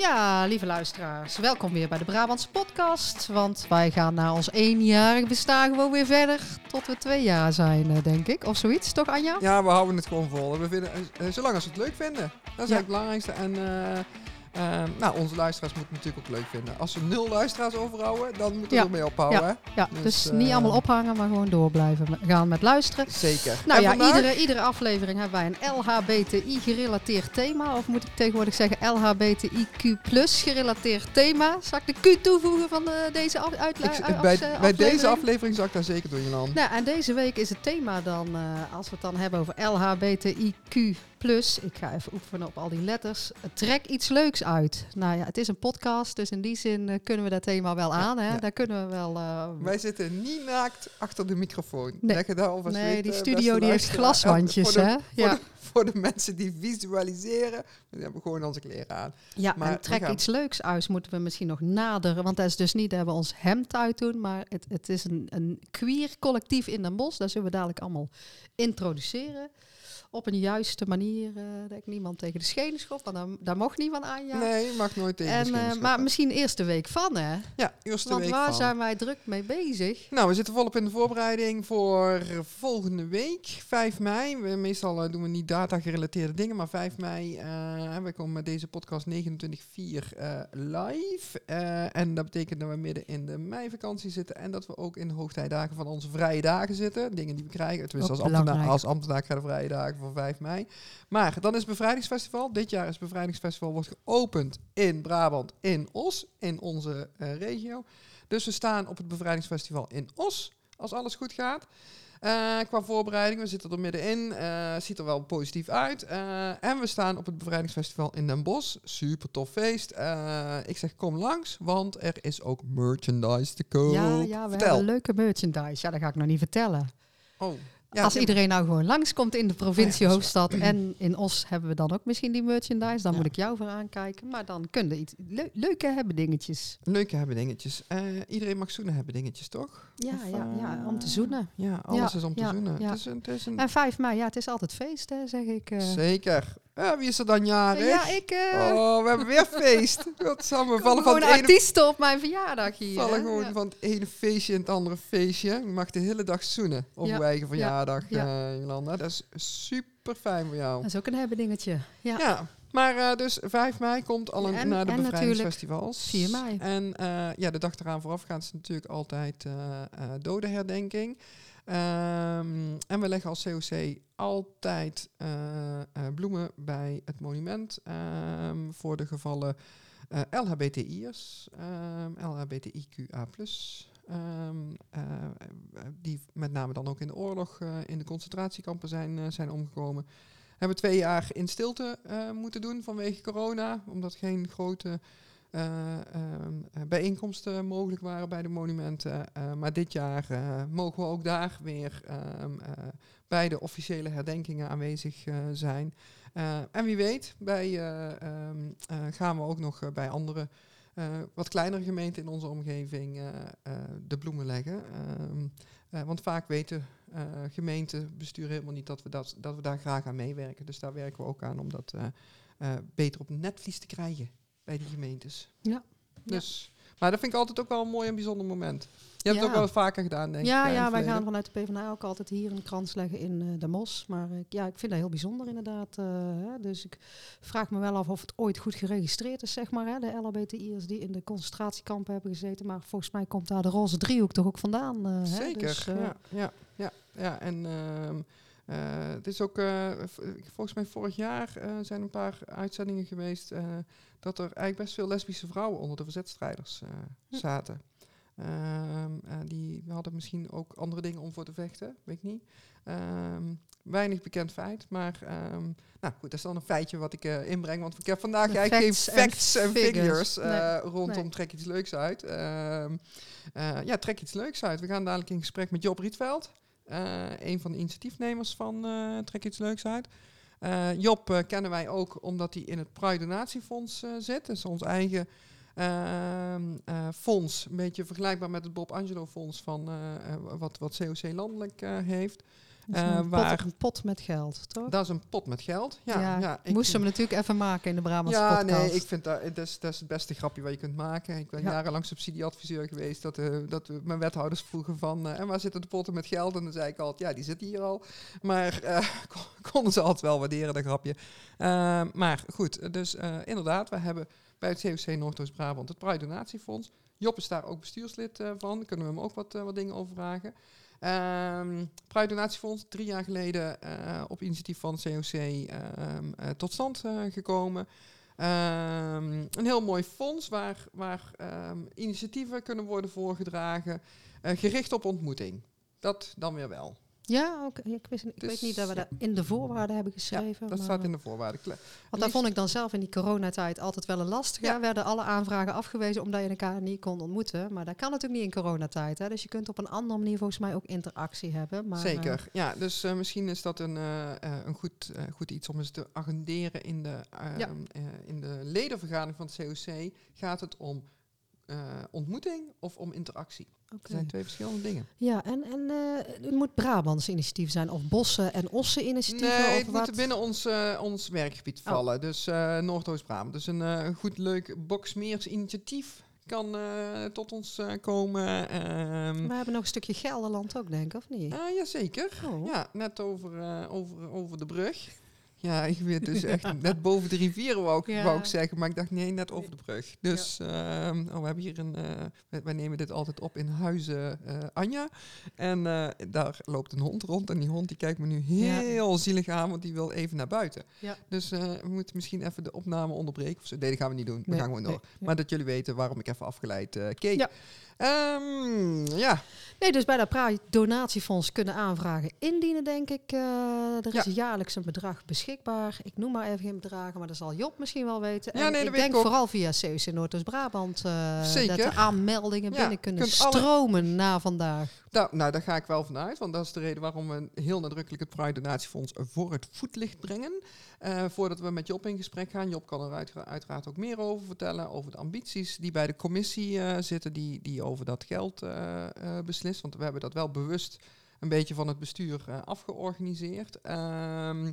Ja, lieve luisteraars, welkom weer bij de Brabantse podcast. Want wij gaan na ons eenjarig bestaan gewoon weer verder tot we twee jaar zijn, eh, denk ik. Of zoiets, toch Anja? Ja, we houden het gewoon vol. We vinden, eh, zolang als we het leuk vinden. Dat is Ja. het belangrijkste. En eh, eh, nou, onze luisteraars moeten het natuurlijk ook leuk vinden. Als we nul luisteraars overhouden, dan moeten we Ja. ermee ophouden. hè? Ja, Dus, dus, eh, niet allemaal ophangen, maar gewoon door blijven gaan met luisteren. Zeker. Nou En ja, vandaag? iedere, iedere aflevering hebben wij een LHBTI-gerelateerd thema. Of moet ik tegenwoordig zeggen LHBTIQ gerelateerd thema. Zal ik de Q toevoegen van de, deze af, uitla- bij, afs- bij aflevering? deze aflevering zou ik daar zeker door je land. Nou, en deze week is het thema dan, eh, als we het dan hebben over LHBTIQ+, ik ga even oefenen op al die letters, trek iets leuks uit. Nou ja, het is een podcast, dus in die zin eh, kunnen we dat thema wel aan. Hè? ja. Daar kunnen we wel... eh, Wij zitten niet naakt achter de microfoon. Nee. Leg je daar nee, die studio die heeft glaswandjes, Voor de, hè? Ja, de, voor de mensen die visualiseren, die hebben gewoon onze kleren aan. ja maar we en trek gaan- iets leuks uit moeten we misschien nog naderen. Want dat is dus niet dat we ons hemd uitdoen, maar het, het is een, een queer collectief in Den Bosch. Dat zullen we dadelijk allemaal introduceren. Op een juiste manier, eh, dat ik niemand tegen de schenen schop, want daar, daar mocht niet van aan. Ja. Nee, je mag nooit tegen de En, schenen eh, maar misschien eerst de week van, hè? Ja, eerste Want week waar van. zijn wij druk mee bezig? Nou, we zitten volop in de voorbereiding voor volgende week, 5 mei. We, meestal eh, doen we niet data-gerelateerde dingen, maar 5 mei, we komen met deze podcast 29.4 eh live. En dat betekent dat we midden in de meivakantie zitten en dat we ook in de hoogtijdagen van onze vrije dagen zitten. Dingen die we krijgen, tenminste als ambtenaar, als ambtenaar de vrije dagen van 5 mei. Maar dan is het Bevrijdingsfestival. Dit jaar is het Bevrijdingsfestival wordt geopend in Brabant, in Os, in onze eh, regio. Dus we staan op het Bevrijdingsfestival in Os, als alles goed gaat. Eh, qua voorbereiding, we zitten er middenin. eh ziet er wel positief uit. En we staan op het Bevrijdingsfestival in Den Bosch. Super tof feest. Ik zeg kom langs, want er is ook merchandise te koop. ja, ja, we Vertel. hebben leuke merchandise. Ja, dat ga ik nog niet vertellen. Oh. Ja, Als iedereen nou gewoon langskomt in de provincie Oh ja, hoofdstad en in Os hebben we dan ook misschien die merchandise. Dan Ja. moet ik jou voor aankijken. Maar dan kunnen iets leu- leuke hebben dingetjes. Leuke hebben dingetjes. Eh, iedereen mag zoenen hebben dingetjes, toch? Ja, Of, ja, ja, eh, om te zoenen. Ja, alles Ja, is om te ja, zoenen. ja. Het is een, het is een En 5 mei, ja, het is altijd feest, hè, zeg ik. eh. Zeker. Ja, wie is er dan jarig? ja, ik... eh Oh, we hebben weer feest. Wat zal we vallen van gewoon het ene, artiesten op mijn verjaardag hier. vallen hè. gewoon Ja. van het ene feestje in het andere feestje. Je mag de hele dag zoenen op Ja, je eigen verjaardag, ja. eh, Jolanda. Dat is super fijn voor jou. Dat is ook een hebben dingetje. Ja. Ja, maar eh, dus 5 mei komt al een, En- naar de bevrijdingsfestivals. 4 mei. En ja, de dag eraan voorafgaand is natuurlijk altijd dodenherdenking. Ehm, en we leggen als COC altijd eh, eh, bloemen bij het monument ehm, voor de gevallen eh, LHBTI'ers, LHBTIQA+. ehm, eh, eh, die met name dan ook in de oorlog in de concentratiekampen zijn, zijn omgekomen. Hebben twee jaar in stilte moeten doen vanwege corona, omdat geen grote bijeenkomsten mogelijk waren bij de monumenten. Eh, maar dit jaar eh, mogen we ook daar weer ehm, eh, bij de officiële herdenkingen aanwezig eh, zijn. Eh, en wie weet, bij, eh, ehm, eh, gaan we ook nog eh, bij andere eh, wat kleinere gemeenten in onze omgeving eh, eh, de bloemen leggen. Ehm, eh, want vaak weten eh gemeentebesturen helemaal niet dat we, dat, dat we daar graag aan meewerken. Dus daar werken we ook aan om dat eh, eh, beter op netvlies te krijgen bij die gemeentes. Ja. Dus, Maar dat vind ik altijd ook wel een mooi en bijzonder moment. Je hebt het Ja. ook wel vaker gedaan, denk ja, ik. ja het wij gaan vanuit de PvdA ook altijd hier een krans leggen in eh, de Mos. Maar ja, ik vind dat heel bijzonder inderdaad. eh, hè. Dus ik vraag me wel af of het ooit goed geregistreerd is, zeg maar. Hè, de LHBTI'ers die in de concentratiekampen hebben gezeten. Maar volgens mij komt daar de roze driehoek toch ook vandaan. eh, hè. Zeker, Dus, eh, ja, ja, ja, ja. En ehm, eh, het is ook, eh, volgens mij vorig jaar eh, zijn een paar uitzendingen geweest eh, dat er eigenlijk best veel lesbische vrouwen onder de verzetstrijders eh, Hm. zaten. Ehm, eh, die hadden misschien ook andere dingen om voor te vechten, weet ik niet. Ehm, weinig bekend feit, maar ehm, nou goed, dat is dan een feitje wat ik eh, inbreng, want ik heb vandaag De eigenlijk facts geen facts en figures. eh, rondom nee. Trek iets leuks uit. Eh, ja, trek iets leuks uit. We gaan dadelijk in gesprek met Job Rietveld, eh, een van de initiatiefnemers van eh, Trek iets leuks uit. Eh, Job eh, kennen wij ook omdat hij in het Pride Donatiefonds eh, zit. Dat is ons eigen ehm, eh, fonds. Een beetje vergelijkbaar met het Bob Angelo Fonds van eh, eh, wat, wat COC landelijk eh, heeft. Eh, een, waar- pot, een pot met geld, toch? Dat is een pot met geld. Ja, Ja, ja, ik- Moesten we natuurlijk even maken in de Brabantse ja, podcast. nee, ik vind dat, dat, is, dat is het beste grapje wat je kunt maken. Ik ben Ja. jarenlang subsidieadviseur geweest. Dat, eh, dat we mijn wethouders vroegen van... eh, en waar zitten de potten met geld? En dan zei ik altijd, ja, die zitten hier al. Maar kon- konden ze altijd wel waarderen, dat grapje. Maar goed, dus inderdaad, we hebben bij het COC Noordoost-Brabant het Pride Donatiefonds. Job is daar ook bestuurslid van. Daar kunnen we hem ook wat, wat dingen over vragen. Ehm Pride Donatiefonds, drie jaar geleden eh, op initiatief van COC ehm, eh, tot stand eh, gekomen. Ehm, een heel mooi fonds waar, waar ehm, initiatieven kunnen worden voorgedragen, gericht op ontmoeting. Dat dan weer wel. Ja. Ik, wist, ik Dus, weet niet dat we dat in de voorwaarden hebben geschreven. Dat maar, staat in eh, de voorwaarden. Kle- Want daar vond ik dan zelf in die coronatijd altijd wel een lastig. Ja. Werden alle aanvragen afgewezen omdat je elkaar niet kon ontmoeten. Maar dat kan natuurlijk niet in coronatijd. Hè? Dus je kunt op een andere manier volgens mij ook interactie hebben. Maar, eh, Zeker. Ja, dus eh, misschien is dat een, eh, eh, een goed, eh, goed iets om eens te agenderen in de, ehm, Ja. eh, in de ledenvergadering van het COC. Gaat het om eh, ontmoeting of om interactie? Dat zijn twee verschillende dingen. Ja, en, en eh, het moet Brabants initiatief zijn. Of Bossen en Ossen initiatieven. Nee, of het wat? moet binnen ons, eh, ons werkgebied Oh. vallen. Dus eh Noordoost-Brabant. Dus een goed, leuk Boksmeers initiatief kan tot ons komen. Ehm We hebben nog een stukje Gelderland ook, denk ik, of niet? ah, jazeker. Oh. Ja, net over, over, over de brug. Ja, ik weet dus echt net boven de rivieren wou ik, Ja. wou ik zeggen, maar ik dacht nee, net over de brug. Dus ehm, oh, we hebben hier een, eh, wij, wij nemen dit altijd op in Huizen eh, Anja. En eh, daar loopt een hond rond en die hond die kijkt me nu Ja. heel zielig aan, want die wil even naar buiten. Dus we moeten misschien even de opname onderbreken. Of zo. Nee, dat gaan we niet doen. We Nee, gaan gewoon door. nee. Maar dat jullie weten waarom ik even afgeleid keek. Ehm, ja. Nee, dus bij dat Pride donatiefonds kunnen aanvragen indienen, denk ik. Eh, er is Ja. jaarlijks een bedrag beschikbaar. Ik noem maar even geen bedragen, maar dat zal Job misschien wel weten. Ja, En nee, ik denk ik vooral via COC Noordoost-Brabant Zeker. dat de aanmeldingen Ja, binnen kunnen alle- stromen na vandaag. Nou, nou, daar ga ik wel vanuit, want dat is de reden waarom we heel nadrukkelijk het Pride Donatiefonds voor het voetlicht brengen. Eh, voordat we met Job in gesprek gaan. Job kan er uitera- uiteraard ook meer over vertellen, over de ambities die bij de commissie eh, zitten, die, die over dat geld eh, beslist. Want we hebben dat wel bewust een beetje van het bestuur afgeorganiseerd. Ehm,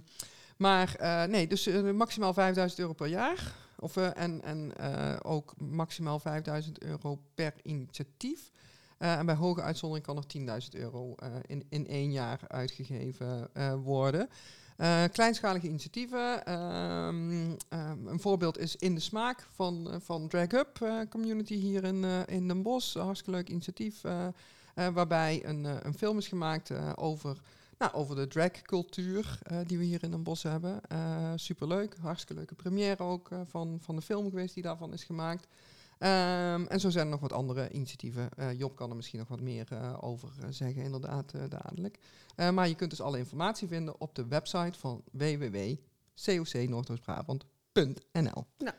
maar nee, dus maximaal 5000 euro per jaar. Of, en en ook maximaal 5000 euro per initiatief. Eh, en bij hoge uitzondering kan er 10.000 euro eh, in, in één jaar uitgegeven eh, worden. Kleinschalige initiatieven. ehm, ehm, een voorbeeld is In de Smaak van, van Drag Up Community hier in, in Den Bosch. Een hartstikke leuk initiatief. waarbij een, een film is gemaakt over, nou, over de dragcultuur die we hier in Den Bosch hebben. Superleuk. Hartstikke leuke première ook van, van de film geweest die daarvan is gemaakt. Ehm, en zo zijn er nog wat andere initiatieven. Eh, Job kan er misschien nog wat meer eh, over eh, zeggen, inderdaad, dadelijk. Maar je kunt dus alle informatie vinden op de website van www.cocnoordoost-brabant.nl. Nou.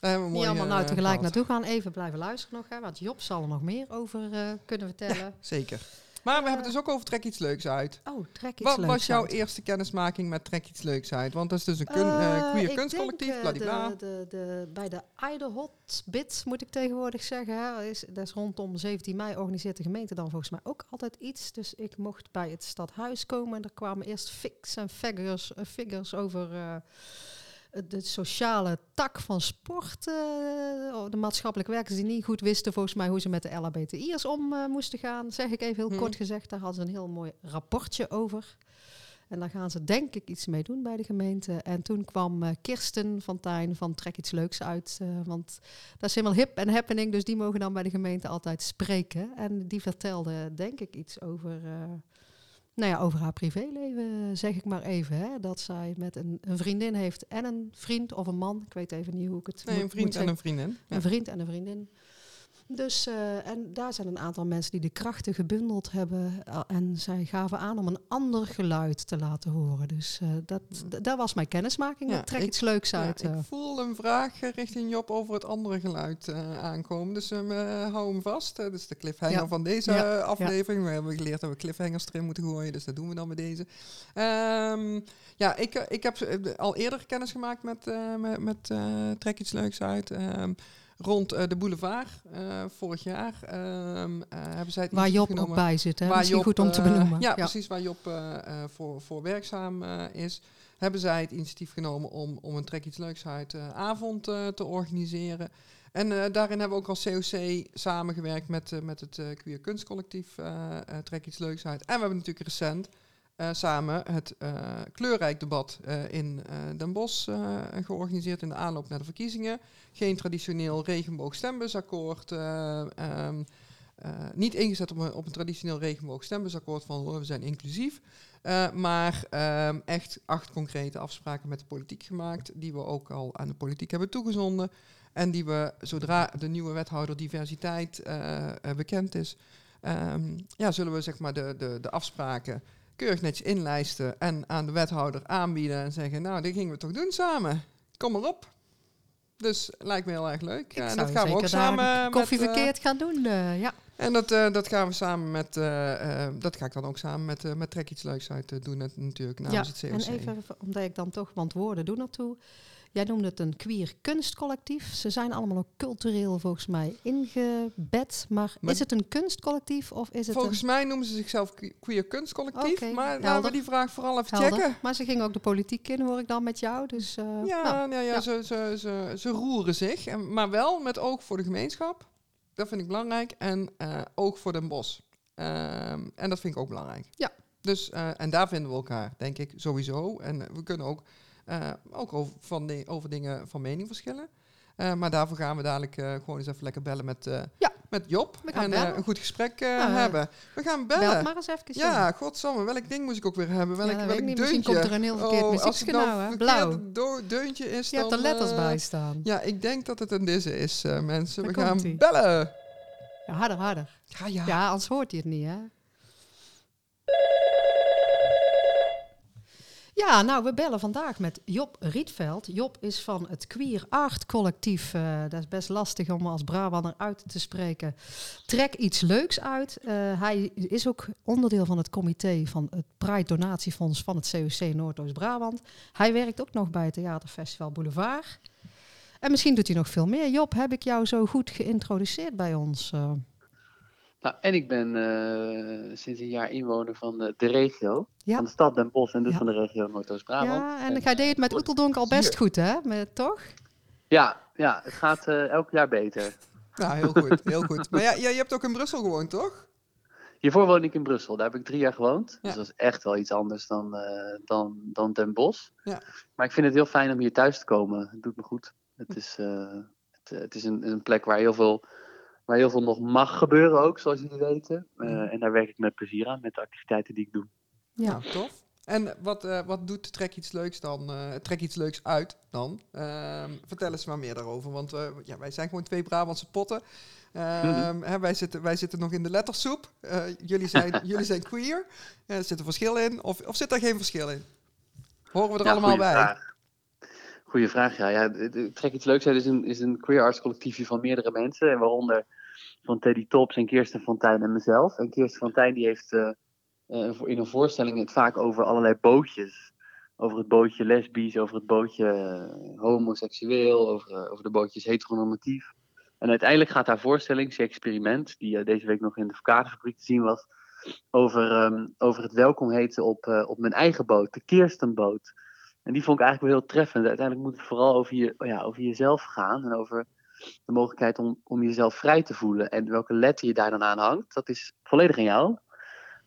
nou Niet allemaal nou tegelijk gehad. naartoe gaan. Even blijven luisteren nog, hè, want Job zal er nog meer over kunnen vertellen. Zeker. Maar we hebben het dus ook over Trek iets leuks uit. Oh, trek iets Wat leuks was jouw uit. eerste kennismaking met Trek iets leuks uit? Want dat is dus een kun, eh, Eh, queer kunstcollectief, denk, eh, bladibla. De, de, de, bij de Idehot Bit, moet ik tegenwoordig zeggen. Hè, is, dat is rondom 17 mei organiseert de gemeente dan volgens mij ook altijd iets. Dus ik mocht bij het stadhuis komen. En er kwamen eerst fics en figures, figures over de sociale tak van sport. eh, de maatschappelijke werkers die niet goed wisten volgens mij hoe ze met de LHBTI'ers om eh, moesten gaan. Zeg ik even heel Hmm. kort gezegd. Daar hadden ze een heel mooi rapportje over. En daar gaan ze denk ik iets mee doen bij de gemeente. En toen kwam eh, Kirsten van Tijn van Trek iets leuks uit. want dat is helemaal hip en happening. Dus die mogen dan bij de gemeente altijd spreken. En die vertelde denk ik iets over... nou ja, over haar privéleven zeg ik maar even. Hè, dat zij met een, een vriendin heeft en een vriend of een man. Ik weet even niet hoe ik het Nee, moet- een vriend moet en een vriendin. Ja. Een vriend en een vriendin. Dus, eh, en daar zijn een aantal mensen die de krachten gebundeld hebben. eh, en zij gaven aan om een ander geluid te laten horen. Dus eh, dat, dat was mijn kennismaking. Ja, trek ik- iets leuks Ja, uit. eh. ik voel een vraag richting Job over het andere geluid aankomen. Dus ehm, eh, hou hem vast. Dat is de cliffhanger Ja. van deze Ja, aflevering. We hebben geleerd dat we cliffhangers erin moeten gooien. Dus dat doen we dan bij deze. Ehm, ja, ik, ik heb al eerder kennis gemaakt met, met, met Trek iets leuks uit. Ehm, rond de boulevard vorig jaar. Ehm, hebben zij het waar Job genomen, ook bij zit, hè? Waar Misschien Job, goed om te benoemen. Ja, ja, precies, waar Job voor, voor werkzaam is. Hebben zij het initiatief genomen om, om een Trek Iets Leuks uit avond te organiseren. En daarin hebben we ook als COC samengewerkt met, met het Queer Kunstcollectief Trek Iets Leuks uit. En we hebben natuurlijk recent samen het uh, kleurrijk debat uh, in Den Bosch georganiseerd in de aanloop naar de verkiezingen. Geen traditioneel regenboogstembursakkoord. Um, niet ingezet op een, op een traditioneel regenboogstembursakkoord van oh, we zijn inclusief. maar um, echt acht concrete afspraken met de politiek gemaakt. Die we ook al aan de politiek hebben toegezonden. En die we, zodra de nieuwe wethouder diversiteit bekend is, um, ja, zullen we zeg maar de, de, de afspraken keurig netjes inlijsten en aan de wethouder aanbieden en zeggen, nou, dit gingen we toch doen samen. Kom maar op. Dus lijkt me heel erg leuk. en dat gaan we ook samen koffie met, verkeerd gaan doen. Uh, ja. En dat, uh, dat gaan we samen met, uh, dat ga ik dan ook samen met, met Trek iets leuks uit doen natuurlijk namens ja, het COC. En even, omdat ik dan toch, want woorden doen naartoe. Jij noemde het een queer kunstcollectief. Ze zijn allemaal ook cultureel volgens mij ingebed. Maar, is het een kunstcollectief of is het Volgens mij noemen ze zichzelf queer kunstcollectief. maar laten we die vraag vooral even checken. Maar ze gingen ook de politiek in, hoor ik dan met jou. Dus, uh, ja, nou, ja, ja, Ze, ze, ze, ze roeren zich. En, maar wel met oog voor de gemeenschap. Dat vind ik belangrijk. En uh, oog voor Den Bos. Ehm, en dat vind ik ook belangrijk. Ja. Dus, uh, en daar vinden we elkaar, denk ik, sowieso. En we kunnen ook uh, ook over, van over dingen van mening verschillen. Uh, maar daarvoor gaan we dadelijk uh, gewoon eens even lekker bellen met, ja. met Job. en een goed gesprek hebben. We gaan bellen. maar eens even. Ja, godsamme. Welk ding moest ik ook weer hebben? Welk, ja, welk deuntje? Misschien komt er een heel verkeerd oh, muziekje nou, Blauw. deuntje is Je dan, hebt er letters bij staan. Ja, ik denk dat het een deze is, mensen. we gaan bellen. Ja, harder, harder. Ja, ja. Ja, anders hoort hij het niet, hè? Ja, nou, we bellen vandaag met Job Rietveld. Job is van het Queer Art Collectief. Uh, dat is best lastig om als Brabander uit te spreken. Trek iets leuks uit. Uh, hij is ook onderdeel van het comité van het Pride Donatiefonds van het COC Noordoost-Brabant. Hij werkt ook nog bij het Theaterfestival Boulevard. En misschien doet hij nog veel meer. Job, heb ik jou zo goed geïntroduceerd bij ons? Uh? Nou, en ik ben uh, sinds een jaar inwoner van de, de regio. Van de stad Den Bosch en dus van de regio Noordoost-Brabant. Ja, en, jij deed het met Oeteldonk al best goed, hè? Met, toch? Ja, ja, het gaat uh, elk jaar beter. Ja, heel goed, heel goed. Maar ja, je hebt ook in Brussel gewoond, toch? Hiervoor woon ik in Brussel. Daar heb ik drie jaar gewoond. Dus dat is echt wel iets anders dan, uh, dan, dan Den Bosch. Ja. Maar ik vind het heel fijn om hier thuis te komen. Het doet me goed. Het is, het, het, is een, een plek waar heel veel waar heel veel nog mag gebeuren ook, zoals jullie weten. Uh, en daar werk ik met plezier aan, met de activiteiten die ik doe. Ja, tof. En wat, uh, wat doet Trek iets leuks dan? Uh, trek iets leuks uit dan? Ehm, vertel eens maar meer daarover, want ja, wij zijn gewoon twee Brabantse potten. Um, hè, wij, zitten, wij zitten nog in de lettersoep. jullie, zijn, jullie zijn queer. er zit een verschil in, of, of zit er geen verschil in? Horen we er allemaal bij? Vraag. Goeie vraag, ja. ja Trek iets leuks uit is een, is een queer arts collectiefje van meerdere mensen. En waaronder van Teddy Tops en Kirsten Fontijn en mezelf. En Kirsten Fontijn die heeft uh, in een voorstelling het vaak over allerlei bootjes. Over het bootje lesbisch, over het bootje uh, homoseksueel, over, over de bootjes heteronormatief. En uiteindelijk gaat haar voorstelling, ze experiment, die deze week nog in de Verkaderfabriek te zien was, over, um, over het welkom heten op, op mijn eigen boot, de Kirstenboot. En die vond ik eigenlijk wel heel treffend. Uiteindelijk moet het vooral over, je, ja, over jezelf gaan en over de mogelijkheid om, om jezelf vrij te voelen. En welke letter je daar dan aan hangt, dat is volledig aan jou.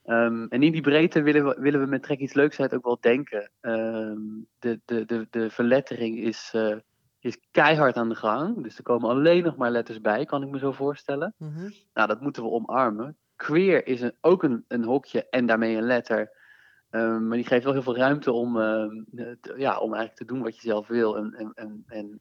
Um, en in die breedte willen we, willen we met Trek iets leuks uit ook wel denken. Um, de, de, de, de verlettering is, uh, is keihard aan de gang. Dus er komen alleen nog maar letters bij, kan ik me zo voorstellen. Mm -hmm. Nou, dat moeten we omarmen. Queer is een, ook een, een hokje en daarmee een letter. Um, maar die geeft wel heel veel ruimte om, te, ja, om eigenlijk te doen wat je zelf wil. En, en, en, en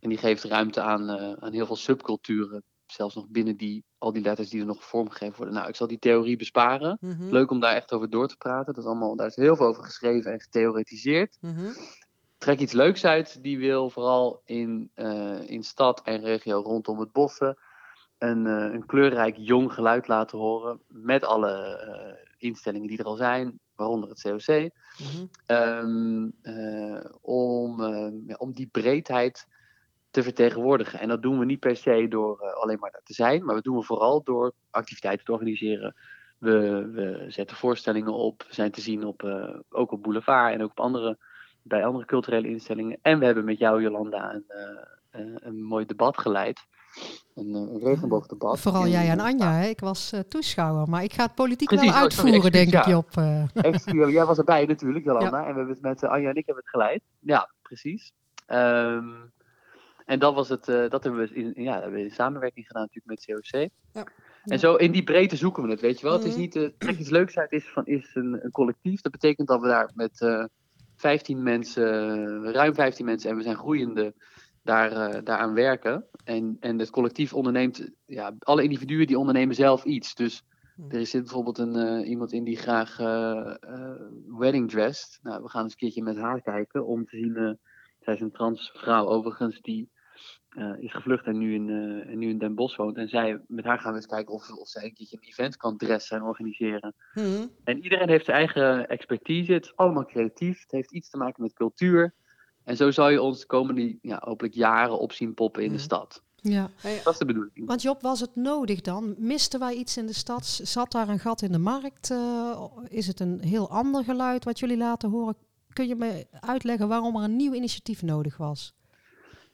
en die geeft ruimte aan, uh, aan heel veel subculturen. Zelfs nog binnen die, al die letters die er nog vormgegeven worden. Nou, ik zal die theorie besparen. Mm -hmm. Leuk om daar echt over door te praten. Dat is allemaal, daar is heel veel over geschreven en getheoretiseerd. Mm -hmm. Trek iets leuks uit. Die wil vooral in, uh, in stad en regio rondom het bossen een, uh, een kleurrijk jong geluid laten horen. Met alle instellingen die er al zijn, waaronder het COC. Mm -hmm. um, om, ja, om die breedheid te vertegenwoordigen. En dat doen we niet per se door alleen maar daar te zijn, maar we doen we vooral door activiteiten te organiseren. We, we zetten voorstellingen op, zijn te zien op, ook op Boulevard en ook op andere, bij andere culturele instellingen. En we hebben met jou, Jolanda, een, een mooi debat geleid een, eh, een regenboogdebat. Vooral jij en Anja, hè? ik was uh, toeschouwer, maar ik ga het politiek wel uitvoeren, denk ik, Job. Uh. jij was erbij natuurlijk, Jolanda, en we hebben het met Anja en ik hebben het geleid. Ja, precies. Um, en dat was het, dat hebben we, in, ja, hebben we in samenwerking gedaan natuurlijk met COC. Ja. En zo in die breedte zoeken we het, weet je wel. Het is mhm. niet, uh, iets leuks uit is, van, is een, een, collectief. Dat betekent dat we daar met uh, 15 mensen, ruim 15 mensen, en we zijn groeiende daar, daaraan werken. En, en het collectief onderneemt, ja, alle individuen die ondernemen zelf iets. Dus hm. er zit bijvoorbeeld een, uh, iemand in die graag uh, wedding dressed. Nou, we gaan eens een keertje met haar kijken om te zien. zij is een trans vrouw overigens, die is gevlucht en nu in, en nu in Den Bosch woont. En zij, met haar gaan we eens kijken of, of zij een keertje een event kan dressen en organiseren. Hm. En iedereen heeft zijn eigen expertise. Het is allemaal creatief. Het heeft iets te maken met cultuur. En zo zal je ons de komende ja, hopelijk jaren opzien poppen in de mhm. stad. Ja. Dat is de bedoeling. Want Job, was het nodig dan? Misten wij iets in de stad? Zat daar een gat in de markt? Uh, is het een heel ander geluid wat jullie laten horen? Kun je me uitleggen waarom er een nieuw initiatief nodig was?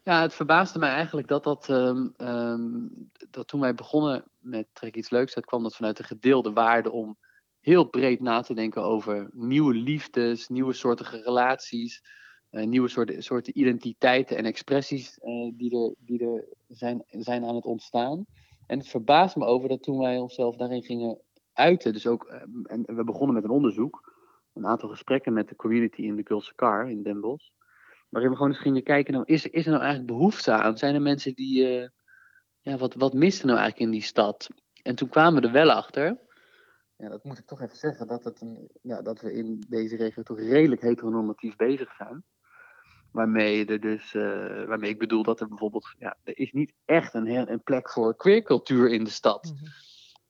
Ja, het verbaasde mij eigenlijk dat dat, um, um, dat toen wij begonnen met Trek iets leuks, dat kwam dat vanuit de gedeelde waarde om heel breed na te denken over nieuwe liefdes, nieuwe soorten relaties, uh, nieuwe soorten, soorten identiteiten en expressies uh, die er, die er zijn, zijn aan het ontstaan. En het verbaast me over dat toen wij onszelf daarin gingen uiten, dus ook, uh, en we begonnen met een onderzoek, een aantal gesprekken met de community in de Kulse Car in Den Bosch, waarin we gewoon eens gingen kijken, nou, is, is er nou eigenlijk behoefte aan? Zijn er mensen die, ja, wat, wat misten nou eigenlijk in die stad? En toen kwamen we er wel achter, ja, dat moet ik toch even zeggen, dat, het een, ja, dat we in deze regio toch redelijk heteronormatief bezig zijn. Waarmee, er dus, uh, waarmee ik bedoel dat er bijvoorbeeld, ja, er is niet echt een, een plek voor queercultuur in de stad. Mm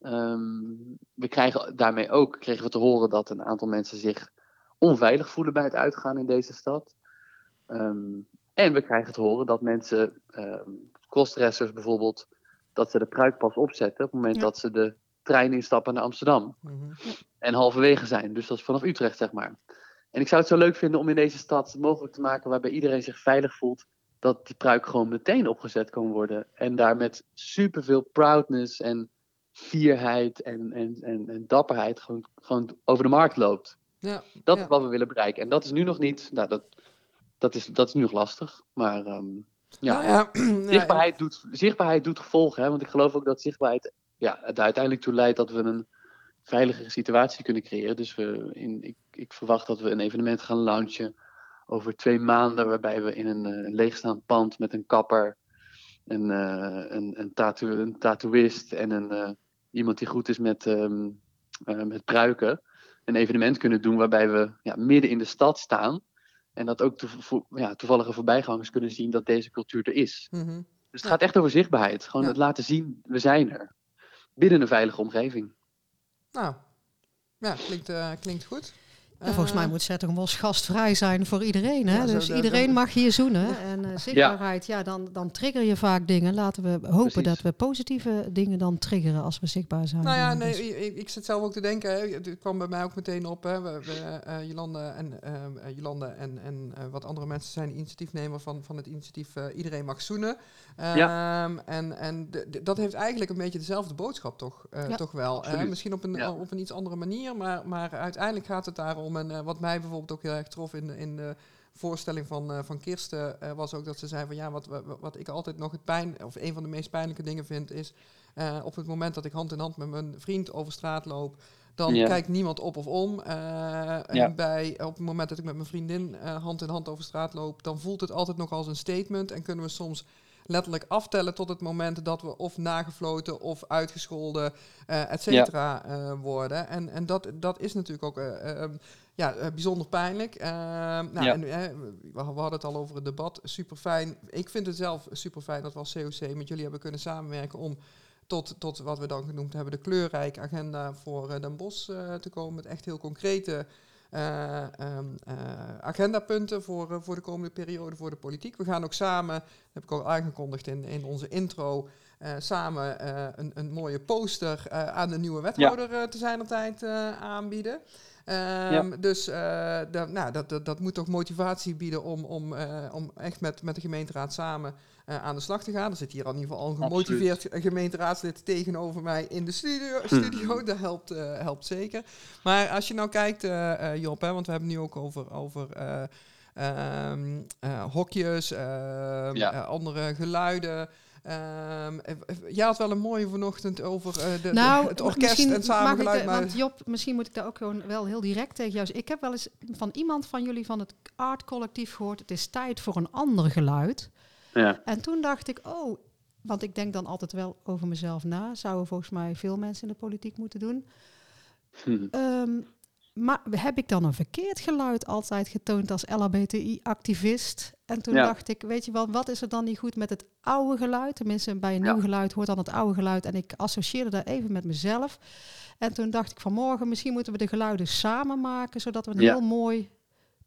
um, we krijgen daarmee ook kregen we te horen dat een aantal mensen zich onveilig voelen bij het uitgaan in deze stad. Um, en we krijgen te horen dat mensen, um, crossdressers bijvoorbeeld, dat ze de pruik pas opzetten op het moment dat ze de trein instappen naar Amsterdam. Mm -hmm. En halverwege zijn, dus dat is vanaf Utrecht zeg maar. En ik zou het zo leuk vinden om in deze stad mogelijk te maken waarbij iedereen zich veilig voelt dat die pruik gewoon meteen opgezet kan worden. En daar met superveel proudness en fierheid en, en, en, en dapperheid gewoon, gewoon over de markt loopt. Ja, dat is wat we willen bereiken. En dat is nu nog niet, nou, dat, dat, is, dat is nu nog lastig. Maar um, ja, nou ja, zichtbaarheid, doet, zichtbaarheid doet gevolgen. Hè? Want ik geloof ook dat zichtbaarheid ja, het uiteindelijk toe leidt dat we een veiligere situatie kunnen creëren. Dus we in, ik, ik, verwacht dat we een evenement gaan launchen over twee maanden, waarbij we in een, uh, leegstaand pand met een kapper, een, uh, een, een, tattoo, een tattooist en een, uh, iemand die goed is met, um, met pruiken, een evenement kunnen doen waarbij we ja, midden in de stad staan. En dat ook to, ja, toevallige voorbijgangers kunnen zien dat deze cultuur er is. Mm -hmm. Dus het gaat echt over zichtbaarheid. Gewoon ja. het laten zien, we zijn er. Binnen een veilige omgeving. Nou, ja, klinkt, uh, klinkt goed. Ja, volgens mij moet Zettergenbos gastvrij zijn voor iedereen. Hè? dus iedereen mag hier zoenen. En uh, zichtbaarheid, ja, dan, dan trigger je vaak dingen. Laten we hopen dat we positieve dingen dan triggeren als we zichtbaar zijn. Nou ja, nee, dus- ik, ik zit zelf ook te denken. Hè. Het kwam bij mij ook meteen op. Hè. We, we uh, Jolande en, uh, Jolande en, en wat andere mensen zijn initiatiefnemer van, van het initiatief Iedereen mag zoenen. Ja. Um, en en dat heeft eigenlijk een beetje dezelfde boodschap toch, ja. toch wel. misschien op een, op een iets andere manier, maar, maar uiteindelijk gaat het daarom en uh, wat mij bijvoorbeeld ook heel erg trof in, in de voorstelling van, uh, van Kirsten, uh, was ook dat ze zei van ja, wat, wat, ik altijd nog het pijn, of een van de meest pijnlijke dingen vind, is op het moment dat ik hand in hand met mijn vriend over straat loop, dan kijkt niemand op of om. En bij, op het moment dat ik met mijn vriendin hand in hand over straat loop, dan voelt het altijd nog als een statement en kunnen we soms letterlijk aftellen tot het moment dat we of nagefloten of uitgescholden, uh, et cetera, worden. En, en dat, dat is natuurlijk ook ja, bijzonder pijnlijk. nou, ja. en, we hadden het al over het debat. Super fijn. Ik vind het zelf super fijn dat we als COC met jullie hebben kunnen samenwerken om tot, tot wat we dan genoemd hebben de kleurrijke agenda voor Den Bosch te komen. Met echt heel concrete ehm, agendapunten voor, voor de komende periode voor de politiek. We gaan ook samen, dat heb ik al aangekondigd in, in onze intro, samen een, een mooie poster aan de nieuwe wethouder te zijn tijd aanbieden. Um, Dus uh, nou, dat, dat, dat moet toch motivatie bieden om, om, uh, om echt met, met de gemeenteraad samen uh, aan de slag te gaan. Er zit hier al in ieder geval een gemotiveerd gemeenteraadslid tegenover mij in de studio. Hmm. studio. Dat helpt, helpt zeker. Maar als je nou kijkt, Job, hè, want we hebben nu ook over, over um, hokjes, ja. andere geluiden. Um, jij had wel een mooie vanochtend over uh, de, nou, het orkest en samengeluid. Maar... Want Job, misschien moet ik daar ook gewoon wel heel direct tegen jou Ik heb wel eens van iemand van jullie van het Art Collectief gehoord... het is tijd voor een ander geluid. Ja. En toen dacht ik, oh... Want ik denk dan altijd wel over mezelf na. Zouden volgens mij veel mensen in de politiek moeten doen. Hm. Um, maar heb ik dan een verkeerd geluid altijd getoond als LHBTI-activist? En toen dacht ik, weet je wel, wat is er dan niet goed met het oude geluid? Tenminste, bij een nieuw geluid hoort dan het oude geluid. En ik associeerde dat even met mezelf. En toen dacht ik vanmorgen, misschien moeten we de geluiden samen maken, zodat we een heel mooi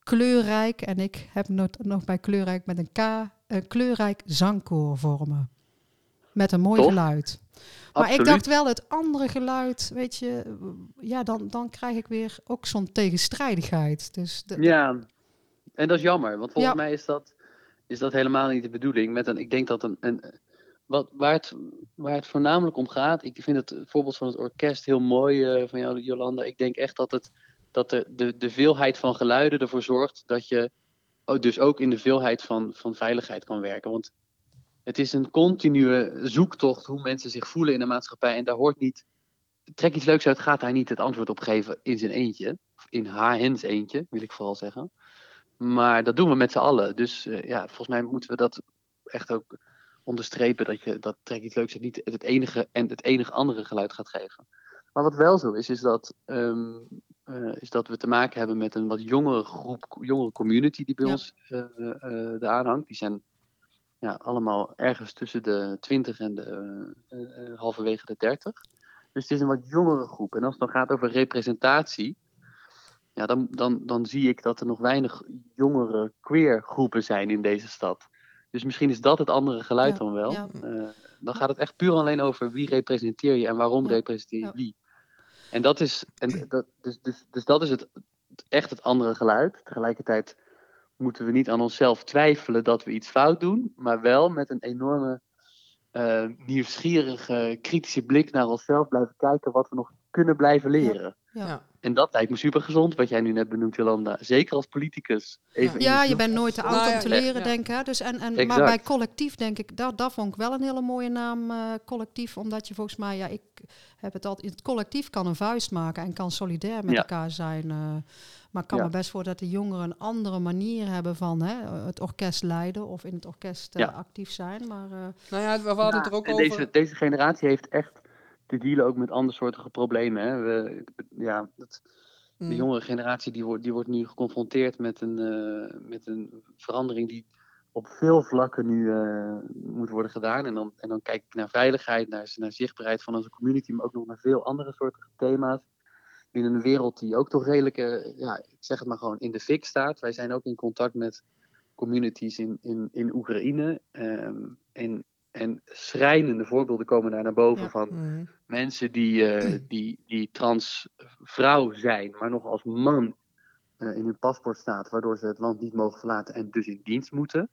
kleurrijk, en ik heb nog, nog bij kleurrijk met een K, een kleurrijk zangkoor vormen. Met een mooi geluid. Maar ik dacht wel, het andere geluid, weet je, ja, dan, dan krijg ik weer ook zo'n tegenstrijdigheid. Dus ja, en dat is jammer, want volgens mij is dat, is dat helemaal niet de bedoeling. Met een, ik denk dat een, een wat, waar, het, waar het voornamelijk om gaat, ik vind het voorbeeld van het orkest heel mooi uh, van jou, Jolanda. Ik denk echt dat, het, dat de, de, de veelheid van geluiden ervoor zorgt dat je oh, dus ook in de veelheid van, van veiligheid kan werken. Want het is een continue zoektocht hoe mensen zich voelen in de maatschappij. En daar hoort niet. Trek iets leuks uit, gaat hij niet het antwoord op geven in zijn eentje. Of in haar hens eentje, wil ik vooral zeggen. Maar dat doen we met z'n allen. Dus uh, ja, volgens mij moeten we dat echt ook onderstrepen. Dat, je, dat trek iets leuks uit niet het enige en het enige andere geluid gaat geven. Maar wat wel zo is, is dat, um, uh, is dat we te maken hebben met een wat jongere groep, jongere community die bij ja. ons uh, uh, aanhangt. Die zijn ja, allemaal ergens tussen de 20 en de uh, halverwege de 30. Dus het is een wat jongere groep. En als het dan gaat over representatie, ja, dan, dan, dan zie ik dat er nog weinig jongere queer groepen zijn in deze stad. Dus misschien is dat het andere geluid dan wel. Uh, dan gaat het echt puur alleen over wie representeer je en waarom representeer je wie. En dat is, en dat, dus, dus, dus dat is het, echt het andere geluid. Tegelijkertijd moeten we niet aan onszelf twijfelen dat we iets fout doen, maar wel met een enorme uh, nieuwsgierige, kritische blik naar onszelf blijven kijken wat we nog kunnen blijven leren. Ja. En dat lijkt me super gezond, wat jij nu net benoemt, Jolanda. Zeker als politicus. Even ja, je bent nooit te oud nou, om te leren, denk ik. Dus en, en, maar bij collectief denk ik, dat, dat vond ik wel een hele mooie naam, uh, collectief. Omdat je volgens mij, ja, ik heb het altijd, het collectief kan een vuist maken en kan solidair met elkaar zijn. Uh, maar ik kan me best voor dat de jongeren een andere manier hebben van hè, het orkest leiden of in het orkest uh, actief zijn. Maar, uh, nou ja, we hadden het er ook over. Deze, deze generatie heeft echt te dealen ook met andersoortige problemen. Hè. We, ja, dat, De hmm. jongere generatie die wordt, die wordt nu geconfronteerd met een, uh, met een verandering die op veel vlakken nu uh, moet worden gedaan. En dan, en dan kijk ik naar veiligheid, naar, naar zichtbaarheid van onze community, maar ook nog naar veel andere soorten thema's in een wereld die ook toch redelijk, uh, ja, ik zeg het maar gewoon, in de fik staat. Wij zijn ook in contact met communities in, in, in Oekraïne. Um, en, en schrijnende voorbeelden komen daar naar boven van mhm. mensen die, uh, die, die trans vrouw zijn, maar nog als man uh, in hun paspoort staat, waardoor ze het land niet mogen verlaten en dus in dienst moeten.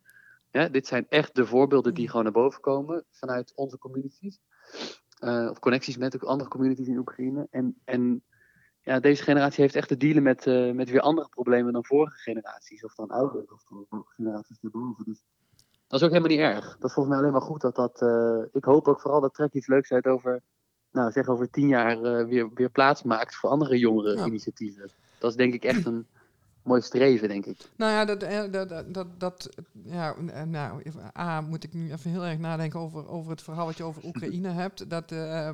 Ja, dit zijn echt de voorbeelden die gewoon naar boven komen vanuit onze communities. of connecties met ook andere communities in Oekraïne. En, en ja, deze generatie heeft echt te dealen met, uh, met weer andere problemen dan vorige generaties. Of dan oudere of dan generaties erboven. Dus dat is ook helemaal niet erg. Dat is volgens mij alleen maar goed dat dat. Uh, ik hoop ook vooral dat Trek iets leuks uit over. Nou, zeg over tien jaar uh, weer, weer plaats maakt voor andere jongere ja. initiatieven. Dat is denk ik echt een mooi streven, denk ik. Nou ja, dat, eh, dat, dat, dat, ja, eh, nou, A, moet ik nu even heel erg nadenken over, over het verhaal wat je over Oekraïne hebt. Dat uh, uh,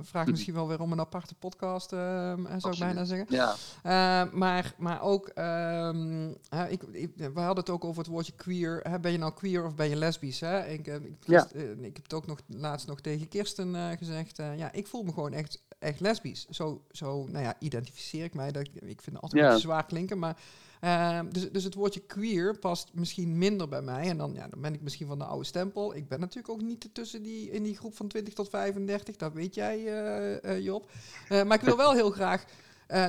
vraagt misschien wel weer om een aparte podcast, uh, zou ik bijna zeggen. Ja. maar, maar ook, ik, ik, we hadden het ook over het woordje queer. Hè? Ben je nou queer of ben je lesbisch? Hè? Ik, ik, ja. ik heb het ook nog laatst nog tegen Kirsten gezegd. ja, ik voel me gewoon echt echt lesbisch. Zo, zo nou ja, identificeer ik mij. Dat, ik vind het altijd Ja. een beetje zwaar klinken, maar... ehm, dus, dus het woordje queer past misschien minder bij mij. En dan, ja, dan ben ik misschien van de oude stempel. Ik ben natuurlijk ook niet tussen die, in die groep van 20 tot 35. Dat weet jij, eh, eh, Job. Eh, maar ik wil wel heel graag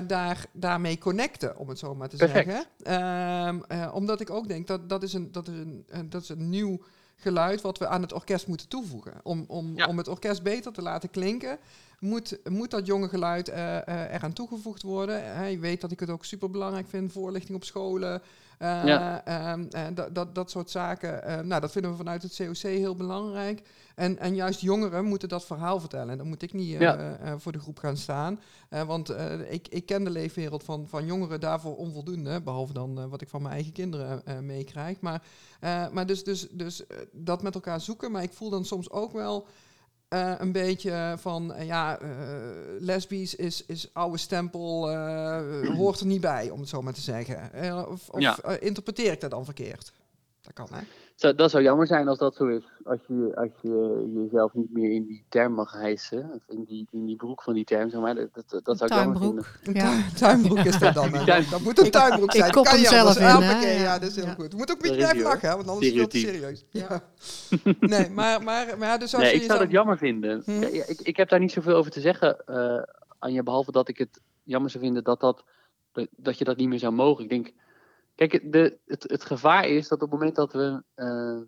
daar, daarmee connecten, om het zo maar te Perfect. zeggen. Ehm, eh, omdat ik ook denk dat dat is een, dat is een, dat is een nieuw geluid wat we aan het orkest moeten toevoegen. Om, om, Ja. om het orkest beter te laten klinken, moet, moet dat jonge geluid eh, eh, eraan toegevoegd worden. Eh, je weet dat ik het ook super belangrijk vind, voorlichting op scholen. eh, Ja. eh, dat, dat, dat soort zaken. eh, nou, dat vinden we vanuit het COC heel belangrijk. En, en juist jongeren moeten dat verhaal vertellen. En dan moet ik niet eh, Ja. eh, voor de groep gaan staan. Eh, want eh, ik, ik ken de leefwereld van, van jongeren daarvoor onvoldoende. Behalve dan eh, wat ik van mijn eigen kinderen eh, meekrijg. Maar, eh, maar dus, dus, dus eh, dat met elkaar zoeken. Maar ik voel dan soms ook wel eh, een beetje van... eh, ja, eh, lesbisch is, is oude stempel, hoort er niet bij, om het zo maar te zeggen. Of of Ja. interpreteer ik dat dan verkeerd? Dat kan, hè? Zou- dat zou jammer zijn als dat zo is. Als je, als je jezelf niet meer in die term mag hijsen. Of in die, in die broek van die term, zeg maar. Dat, dat, dat zou ik jammer vinden. Tuinbroek. Een Ja. tuin- tuinbroek is dat dan. Dat moet een tuinbroek ik zijn. kop kan hem je zelf in, hè? ja. Ja. dat is heel Ja. goed. Je moet ook een beetje blijven lachen, hè, want anders is het te serieus. Ja. nee, maar, maar, maar dus als Nee, je ik zou dat jammer vinden. Hm. Ja, ik, ik heb daar niet zoveel over te zeggen, eh Anja, behalve dat ik het jammer zou vinden dat, dat, dat, dat je dat niet meer zou mogen. Ik denk, kijk, het- de, het, het gevaar is dat op het moment dat we eh,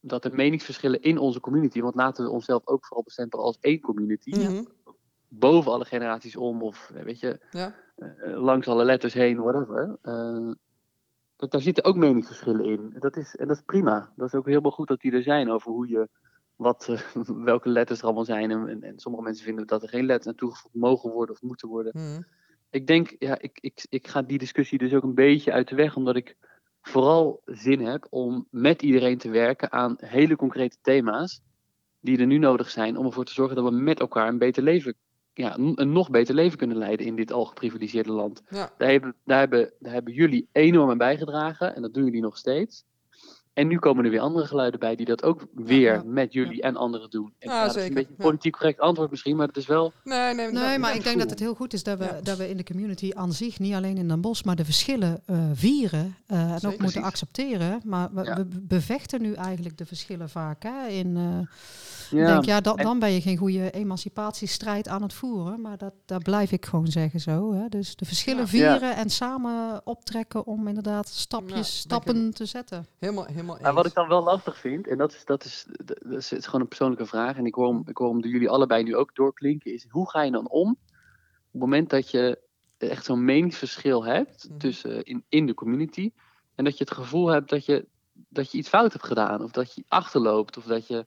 dat er meningsverschillen in onze community, want laten we onszelf ook vooral bestempelen als één community, Mhm. boven alle generaties om, of eh, weet je, Ja. eh, langs alle letters heen, whatever. eh, dat, daar zitten ook meningsverschillen in. Dat is, en dat is prima. Dat is ook helemaal goed dat die er zijn over hoe je, wat, welke letters er allemaal zijn. En, en, en sommige mensen vinden dat er geen letters aan toegevoegd mogen worden of moeten worden. Mhm. Ik denk, ja, ik, ik, ik ga die discussie dus ook een beetje uit de weg, omdat ik vooral zin heb om met iedereen te werken aan hele concrete thema's die er nu nodig zijn om ervoor te zorgen dat we met elkaar een beter leven, ja, een nog beter leven kunnen leiden in dit al geprivilegeerde land. Ja. Daar hebben, daar, hebben, daar hebben jullie enorm aan bijgedragen en dat doen jullie nog steeds. En nu komen er weer andere geluiden bij die dat ook weer ja, met jullie en anderen doen. En, Ja, dat is een beetje een politiek correct antwoord misschien, maar het is wel... Nee, nee, Nee, dat- maar dat ik denk dat het heel goed is dat we, Ja. dat we in de community aan zich, niet alleen in Den Bosch, maar de verschillen eh, vieren eh, en ook moeten Precies. accepteren. Maar we, Ja. we bevechten nu eigenlijk de verschillen vaak. Hè, in, eh, Ja, denk, ja, dan, en- dan ben je geen goede emancipatiestrijd aan het voeren. Maar dat, dat blijf ik gewoon zeggen zo. Hè. Dus de verschillen Ja. vieren en samen optrekken om inderdaad stapjes, stappen te zetten. Helemaal, helemaal Maar wat ik dan wel lastig vind, en dat is, dat is, dat is, gewoon een persoonlijke vraag, en ik hoor, hem, ik hoor hem door jullie allebei nu ook doorklinken, is hoe ga je dan om op het moment dat je echt zo'n meningsverschil hebt Mhm. tussen in, in de community, en dat je het gevoel hebt dat je, dat je iets fout hebt gedaan, of dat je achterloopt, of dat, je,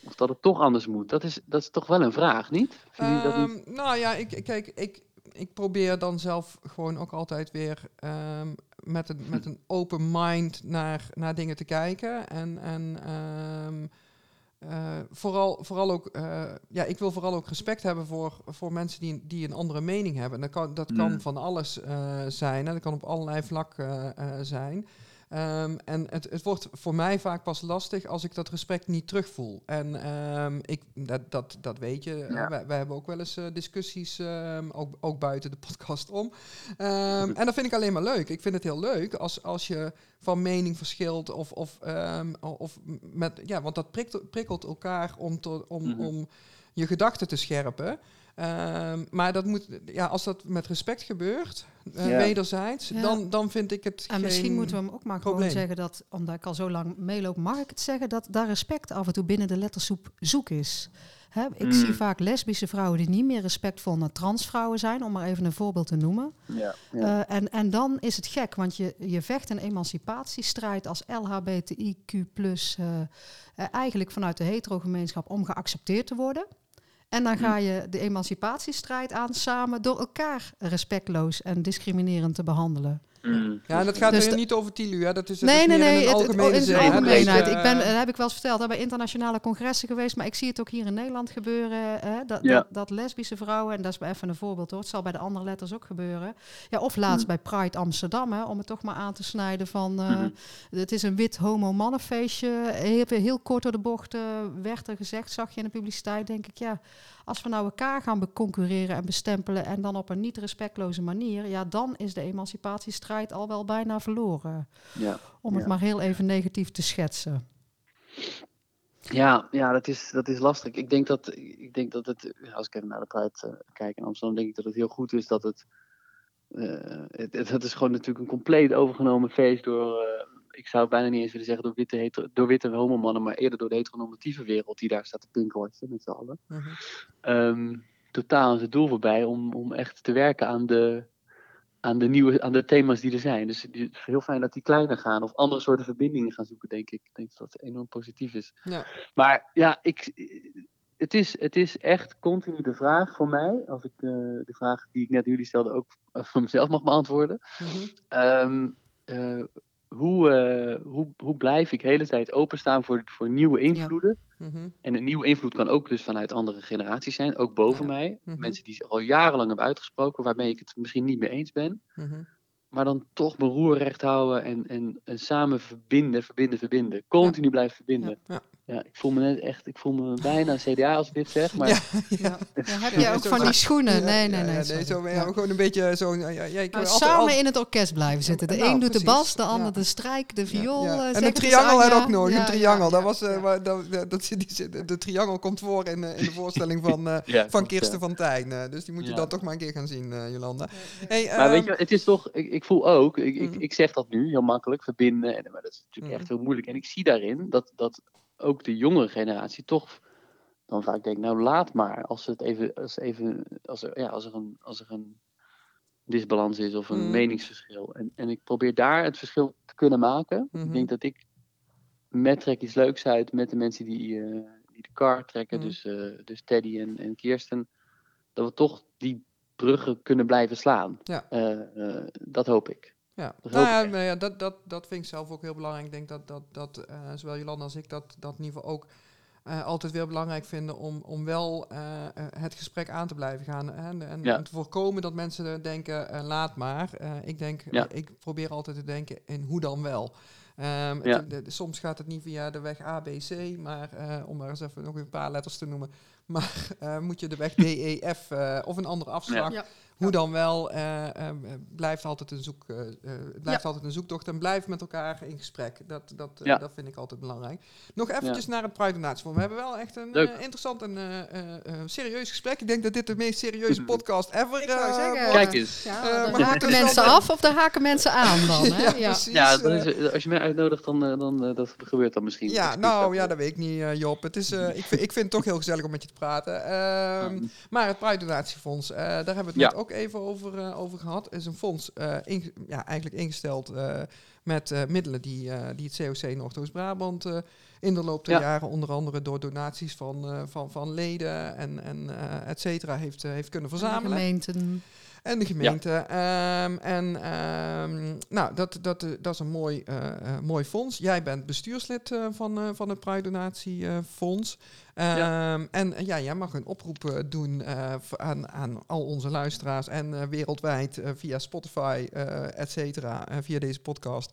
of dat het toch anders moet. Dat is, dat is toch wel een vraag, dat niet? Ehm, nou ja, ik, kijk, ik, ik probeer dan zelf gewoon ook altijd weer ehm, met, een, met een open mind naar, naar dingen te kijken. En, en ehm, eh, vooral, vooral ook, eh, ja, ik wil vooral ook respect hebben voor, voor mensen die, die een andere mening hebben. En dat kan, dat kan Mm. van alles eh, zijn. En dat kan op allerlei vlakken zijn. Ehm, en het, het wordt voor mij vaak pas lastig als ik dat respect niet terugvoel. En ehm, ik, dat, dat, dat weet je. Ja. Wij, wij hebben ook wel eens eh, discussies, ehm, ook, ook buiten de podcast om. En dat vind ik alleen maar leuk. Ik vind het heel leuk als, als je van mening verschilt. Of, of, of met, ja, want dat prikkelt, prikkelt elkaar om, te, om, Mhm. om je gedachten te scherpen. Ehm, maar dat moet, ja, als dat met respect gebeurt, eh, Ja. wederzijds, Ja. dan, dan vind ik het. En misschien moeten we hem ook maar probleem. gewoon zeggen dat, omdat ik al zo lang meeloop, mag ik het zeggen dat daar respect af en toe binnen de lettersoep zoek is. Hè, ik Mm. zie vaak lesbische vrouwen die niet meer respectvol naar transvrouwen zijn, om maar even een voorbeeld te noemen. Ja, ja. Eh, en, en dan is het gek, want je, je vecht een emancipatiestrijd als LHBTIQ, eh, eigenlijk vanuit de hetero-gemeenschap om geaccepteerd te worden. En dan ga je de emancipatiestrijd aan samen door elkaar respectloos en discriminerend te behandelen. Mm. Ja, en dat gaat Dus er niet over Tilu, hè? Dat is, het Nee, is nee, meer nee. in Het, het- in zijn hè? algemeenheid. Dus, ik ben, eh, dat heb ik wel eens verteld, hè, bij internationale congressen geweest, maar ik zie het ook hier in Nederland gebeuren. Hè, dat, Ja. dat, dat lesbische vrouwen, en dat is bij even een voorbeeld hoor, het zal bij de andere letters ook gebeuren. Ja, of laatst Mm. bij Pride Amsterdam, hè, om het toch maar aan te snijden van, eh, Mhm. het is een wit homo-mannenfeestje. Heel, heel kort door de bocht eh, werd er gezegd, zag je in de publiciteit, denk ik, ja, als we nou elkaar gaan beconcurreren en bestempelen en dan op een niet respectloze manier, ja, dan is de emancipatiestrijd al wel bijna verloren. Ja. Om het Ja. maar heel even negatief te schetsen. Ja, ja dat, is, dat is lastig. Ik denk dat, ik denk dat het, als ik even naar de Pride eh, kijk in Amsterdam, denk ik dat het heel goed is dat het, het, het, het is gewoon natuurlijk een compleet overgenomen feest door, eh, ik zou bijna niet eens willen zeggen door witte, hetero, door witte homomannen, maar eerder door de heteronormatieve wereld die daar staat te pinkwatchen met z'n allen. mhm. Ehm, totaal is het doel voorbij om, om echt te werken aan de, aan de nieuwe aan de thema's die er zijn. Dus het is heel fijn dat die kleiner gaan of andere soorten verbindingen gaan zoeken, denk ik. Ik denk dat dat enorm positief is. Ja. Maar ja, ik, het, is, het is echt continu de vraag voor mij, als ik eh, de vraag die ik net jullie stelde ook voor mezelf mag beantwoorden. Mhm. Ehm, eh, hoe, eh, hoe, hoe blijf ik de hele tijd openstaan voor, voor nieuwe invloeden? Mhm. En een nieuwe invloed kan ook dus vanuit andere generaties zijn, ook boven Ja. mij. Mhm. Mensen die zich al jarenlang hebben uitgesproken, waarmee ik het misschien niet mee eens ben. Mhm. Maar dan toch mijn roer recht houden en, en, en samen verbinden, verbinden, verbinden. Continu blijven verbinden. Ja. Ik voel me net echt, ik voel me bijna een CDA als ik dit zeg. Maar Ja. Ja. Ja, heb Ja, je ook van die schoenen? Nee, nee, nee. sorry. zo ben je Ja. gewoon een beetje zo. Ja, ja, ik Nou, altijd samen al- in het orkest blijven zitten. De Nou, een doet de bas, de ander Ja. de strijk, de viool. Ja. eh, En een triangel had ook nog. Ja, een ja, triangel. dat was, eh, dat, dat, die, zit- de triangel komt voor in, eh, in de voorstelling van, eh, ja, van Kirsten ja. van Tijn. eh, dus die moet je Ja. dan toch maar een keer gaan zien, eh, Jolanda. Hey, Maar ehm, weet je, het is toch, ik, ik voel ook, ik, ik, Mm. ik zeg dat nu heel makkelijk, verbinden, en, maar dat is natuurlijk Mm. echt heel moeilijk. En ik zie daarin dat, dat ook de jongere generatie toch dan vaak denkt, nou laat maar, als het even, als even, als er, ja, als er een, als er een disbalans is of een Mm. meningsverschil. En, en ik probeer daar het verschil te kunnen maken. Mhm. Ik denk dat ik met Trek iets leuks uit, met de mensen die, eh, die de car trekken, Mm. dus, eh, dus Teddy en, en Kirsten, dat we toch die bruggen kunnen blijven slaan. Ja. Eh, dat hoop ik. Ja, Dat nou ja, nou ja, dat, dat, dat vind ik zelf ook heel belangrijk. Ik denk dat, dat, dat eh, zowel Jolanda als ik dat, dat in ieder geval ook eh, altijd weer belangrijk vinden om, om wel eh, het gesprek aan te blijven gaan. Hè, en, en Ja. te voorkomen dat mensen denken, laat maar. Ik denk, Ja. ik probeer altijd te denken in hoe dan wel. Ehm, Ja. het- de- de- soms gaat het niet via de weg A, B, C, maar om maar eens even nog een paar letters te noemen. Maar eh, moet je de weg D, E, F eh, of een andere afslag Ja. hoe dan wel, eh, eh, eh, blijft altijd een zoek, het blijft altijd een zoektocht en blijf met elkaar in gesprek. Dat, dat, eh, Ja. dat vind ik altijd belangrijk. Nog eventjes naar het Pride Donatiefonds. We hebben wel echt een interessant en eh, eh, eh, serieus gesprek. Ik denk dat dit de meest serieuze podcast ever wordt. Kijk eens. Eh, maar haken is mensen af of daar haken mensen aan dan? Hè? ja, Ja, precies. Ja, dat eh, is, als je mij uitnodigt, dan, dan dat gebeurt dan misschien. ja, nou ja, dat weet ik niet, Job. Het is, eh, ik, vind, ik vind het toch heel gezellig om met je te praten. Ehm. Maar het Pride Donatiefonds, eh, daar hebben we het Ja. net ook even over, eh, over gehad. is een fonds eh, ja, eigenlijk ingesteld eh, met eh, middelen die, eh, die het COC Noordoost-Brabant eh, in de loop der Ja. jaren, onder andere door donaties van, eh, van, van leden en, en eh, et cetera, heeft, heeft kunnen verzamelen. gemeenten. En de gemeente. Ehm, en ehm, nou, dat, dat, eh, dat is een mooi, eh, eh, mooi fonds. Jij bent bestuurslid van, van het Pride Donatiefonds. Ehm, En ja, jij mag een oproep doen aan, aan al onze luisteraars en wereldwijd via Spotify, et cetera, via deze podcast.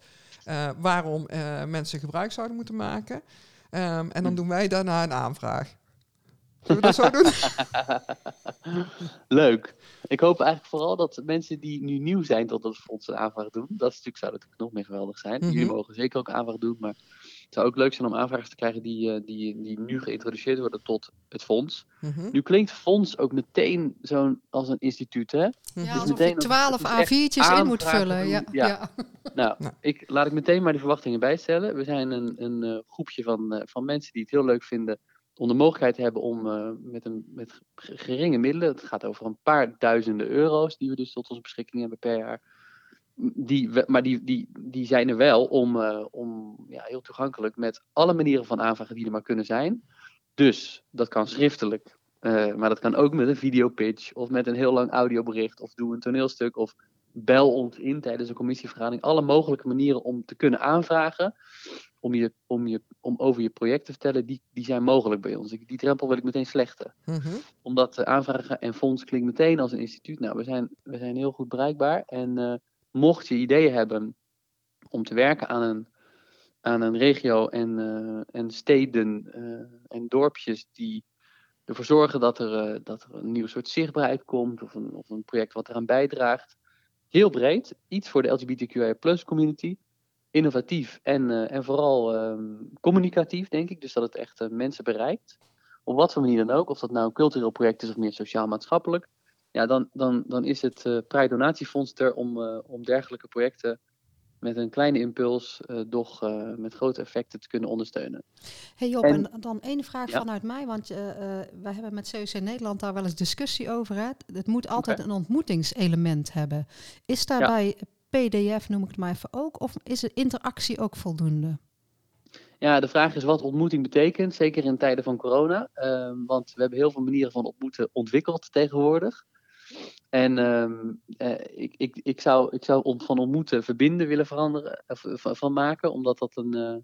waarom mensen gebruik zouden moeten maken. En dan Hm. doen wij daarna een aanvraag. Zullen we dat zo doen? Leuk. Ik hoop eigenlijk vooral dat mensen die nu nieuw zijn tot het fonds een aanvraag doen. Dat is natuurlijk, zou natuurlijk nog meer geweldig zijn. Mhm. Jullie mogen zeker ook aanvraag doen. Maar het zou ook leuk zijn om aanvragers te krijgen die, eh, die, die nu geïntroduceerd worden tot het fonds. Mhm, Nu klinkt fonds ook meteen zo'n als een instituut, hè? mhm. Ja, Dus alsof meteen je als- 12 het is echt A4'tjes in moet aanvragen vullen. Ja, Ja. ja. Nou, Nou. Ik, laat ik meteen maar de verwachtingen bijstellen. We zijn een, een eh, groepje van, eh, van mensen die het heel leuk vinden om de mogelijkheid hebben om eh, met, een, met geringe middelen, het gaat over een paar duizenden euro's die we dus tot onze beschikking hebben per jaar, die, maar die, die, die zijn er wel om, eh, om ja, heel toegankelijk met alle manieren van aanvragen die er maar kunnen zijn. Dus dat kan schriftelijk, eh, maar dat kan ook met een videopitch of met een heel lang audiobericht of doe een toneelstuk of bel ons in tijdens een commissievergadering. Alle mogelijke manieren om te kunnen aanvragen, om, je, om, je, om over je project te vertellen, die, die zijn mogelijk bij ons. Die drempel wil ik meteen slechten. Mhm. Omdat aanvragen en fonds klinkt meteen als een instituut. Nou, we zijn, we zijn heel goed bereikbaar. En uh, mocht je ideeën hebben om te werken aan een, aan een regio en, uh, en steden uh, en dorpjes die ervoor zorgen dat er, dat er een nieuw soort zichtbaarheid komt of een, of een project wat eraan bijdraagt. Heel breed, iets voor de LGBTQI community. Innovatief en, uh, en vooral um, communicatief, denk ik. Dus dat het echt uh, mensen bereikt. Op wat voor manier dan ook. Of dat nou een cultureel project is of meer sociaal-maatschappelijk. Ja, dan, dan, dan is het uh, Pride Donatiefonds er om, om dergelijke projecten met een kleine impuls doch uh, met grote effecten te kunnen ondersteunen. Hey Job, en, en dan één vraag ja. vanuit mij, want wij hebben met COC Nederland daar wel eens discussie over. Hè? Het moet altijd okay. een ontmoetingselement hebben. Is daarbij ja. PDF, noem ik het maar even ook, of is de interactie ook voldoende? Ja, de vraag is wat ontmoeting betekent, zeker in tijden van corona. want we hebben heel veel manieren van ontmoeten ontwikkeld tegenwoordig. En um, uh, ik, ik, ik, zou, ik zou van ontmoeten verbinden willen veranderen, uh, van, van, maken, omdat dat een, uh,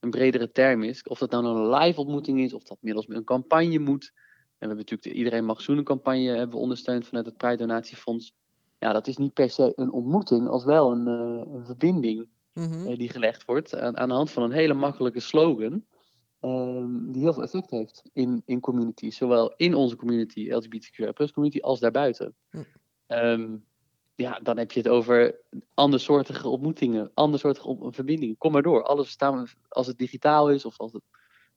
een bredere term is. Of dat nou een live ontmoeting is, of dat middels een campagne moet. En we hebben natuurlijk de Iedereen Mag Zoenen campagne hebben we ondersteund vanuit het Pride Donatiefonds. Ja, dat is niet per se een ontmoeting, als wel een, een verbinding mm-hmm. die gelegd wordt aan, aan de hand van een hele makkelijke slogan. Um, die heel veel effect heeft in, in communities. Zowel in onze community, LGBTQI community, als daarbuiten. Hm. Um, ja, dan heb je het over andersoortige ontmoetingen, andersoortige op verbindingen. Kom maar door. Alles staan als het digitaal is, of als het,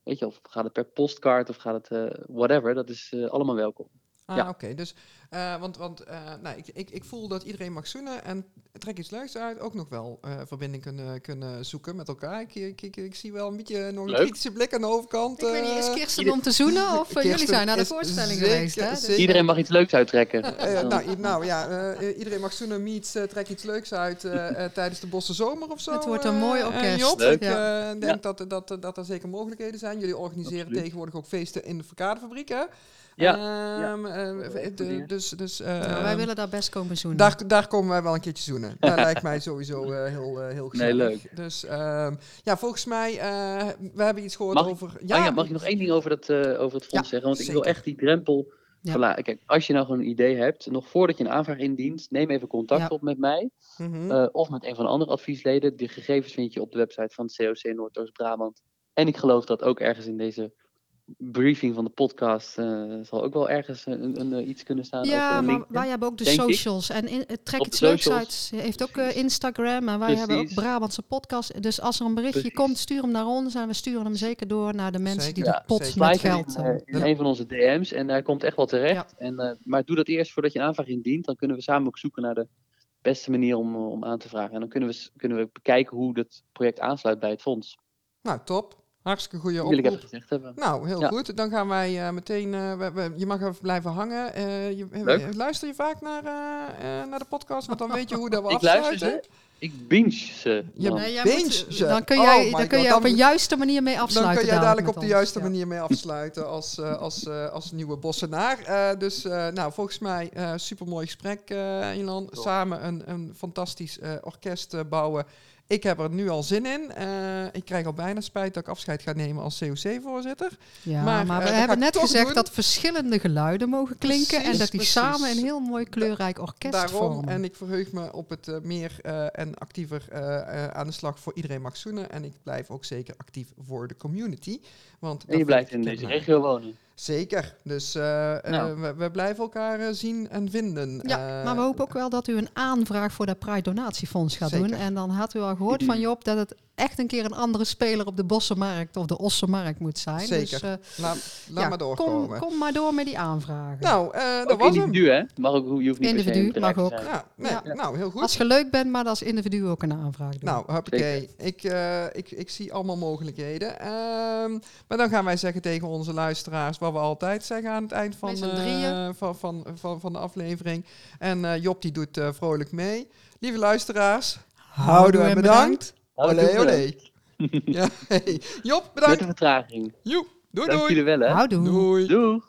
weet je, of gaat het per postkaart, of gaat het uh, whatever. Dat is uh, allemaal welkom. Ah, ja. oké. Okay. Dus, uh, want, want uh, nou, ik, ik, ik voel dat iedereen mag zoenen en trek iets leuks uit. Ook nog wel uh, verbinding kunnen, kunnen zoeken met elkaar. Ik, ik, ik, ik zie wel een beetje nog een Leuk. kritische blik aan de overkant. Ik weet niet, is Kirsten om te zoenen of jullie zijn naar de voorstelling zeker, geweest? Hè? Dus iedereen mag iets leuks uittrekken. nou, nou ja, iedereen mag zoenen, meets, trek iets leuks uit tijdens de Bosse Zomer of zo. Het wordt een mooi orkest. Job, Leuk. ik denk ja. dat, dat, dat er zeker mogelijkheden zijn. Jullie organiseren Absoluut. tegenwoordig ook feesten in de verkadefabriek, hè? Ja, um, ja. Uh, de, dus, dus, uh, nou, wij willen daar best komen zoenen. Daar, daar komen wij wel een keertje zoenen. Dat lijkt mij sowieso uh, heel, heel gezellig. Nee, leuk. Dus um, ja, volgens mij, we hebben iets gehoord mag over... Ik, ja, oh ja, mag ik nog één ding over, dat, over het fonds ja, zeggen? Want zeker. ik wil echt die drempel... Ja. Verlaten. Kijk, als je nou gewoon een idee hebt, nog voordat je een aanvraag indient, neem even contact ja. op met mij. Mm-hmm. of met een van de andere adviesleden. De gegevens vind je op de website van het COC Noordoost-Brabant. En ik geloof dat ook ergens in deze briefing van de podcast uh, zal ook wel ergens een, een, een, iets kunnen staan. Ja, over maar wij hebben ook de socials. Ik. En in, het iets leuks uit. heeft ook uh, Instagram. En wij Precies. hebben ook Brabantse podcast. Dus als er een berichtje Precies. komt, stuur hem naar ons. En we sturen hem zeker door naar de mensen zeker. die de pot zeker. met geld... In, uh, in een van onze DM's. En daar komt echt wel terecht. Ja. En, maar doe dat eerst voordat je een aanvraag indient. Dan kunnen we samen ook zoeken naar de beste manier om, om aan te vragen. En dan kunnen we, kunnen we bekijken hoe het project aansluit bij het fonds. Nou, top. Hartstikke goede oproep. Gezegd hebben. Nou, heel ja. goed. Dan gaan wij uh, meteen... Uh, we, we, je mag even blijven hangen. Uh, je, luister je vaak naar, naar de podcast? Want dan weet je hoe dat we ik afsluiten. Luister ze. Ik binge ze. Je nee, binge moet, ze? Dan kun jij, oh dan kun jij op een juiste manier mee afsluiten. Dan kun jij dadelijk op de ons. juiste ja. manier mee afsluiten als, uh, als, uh, als nieuwe bossenaar. Uh, dus nou, volgens mij super mooi gesprek, Ilan. Samen een, een fantastisch orkest bouwen. Ik heb er nu al zin in. Uh, ik krijg al bijna spijt dat ik afscheid ga nemen als COC-voorzitter. Ja, maar, maar we uh, hebben net gezegd doen. dat verschillende geluiden mogen klinken precies, en dat die precies. samen een heel mooi kleurrijk orkest Daarom, vormen. En ik verheug me op het uh, meer en actiever aan de slag voor iedereen mag zoenen. En ik blijf ook zeker actief voor de community. Want en je blijft in deze regio wonen. Zeker. Dus uh, nou. uh, we, we, blijven elkaar uh, zien en vinden. Ja, maar we hopen ook wel dat u een aanvraag voor dat Pride Donatiefonds gaat Zeker. doen. En dan had u al gehoord van Job dat het echt een keer een andere speler op de Bossenmarkt of de Ossenmarkt moet zijn. Zeker. Dus, laat laat ja, maar doorkomen. Kom, kom, maar door met die aanvragen. Nou, dat ook was individu, hem. hè? Mag ook, je hoeft niet individu mag ook. Ja, nee, ja. Nou, heel goed. Als je leuk bent, maar als individu ook een aanvraag doen. Nou, hoppakee. Ik, uh, ik, ik zie allemaal mogelijkheden. Um, maar dan gaan wij zeggen tegen onze luisteraars wat we altijd zeggen aan het eind van, uh, van, van, van, van de aflevering. En uh, Job die doet vrolijk mee. Lieve luisteraars, houden en bedankt. Olé, olé. ja, hey. Job, bedankt. Met een vertraging. Joep, doei Dank doei. jullie wel, hè. Houdoe. Doei. Doei.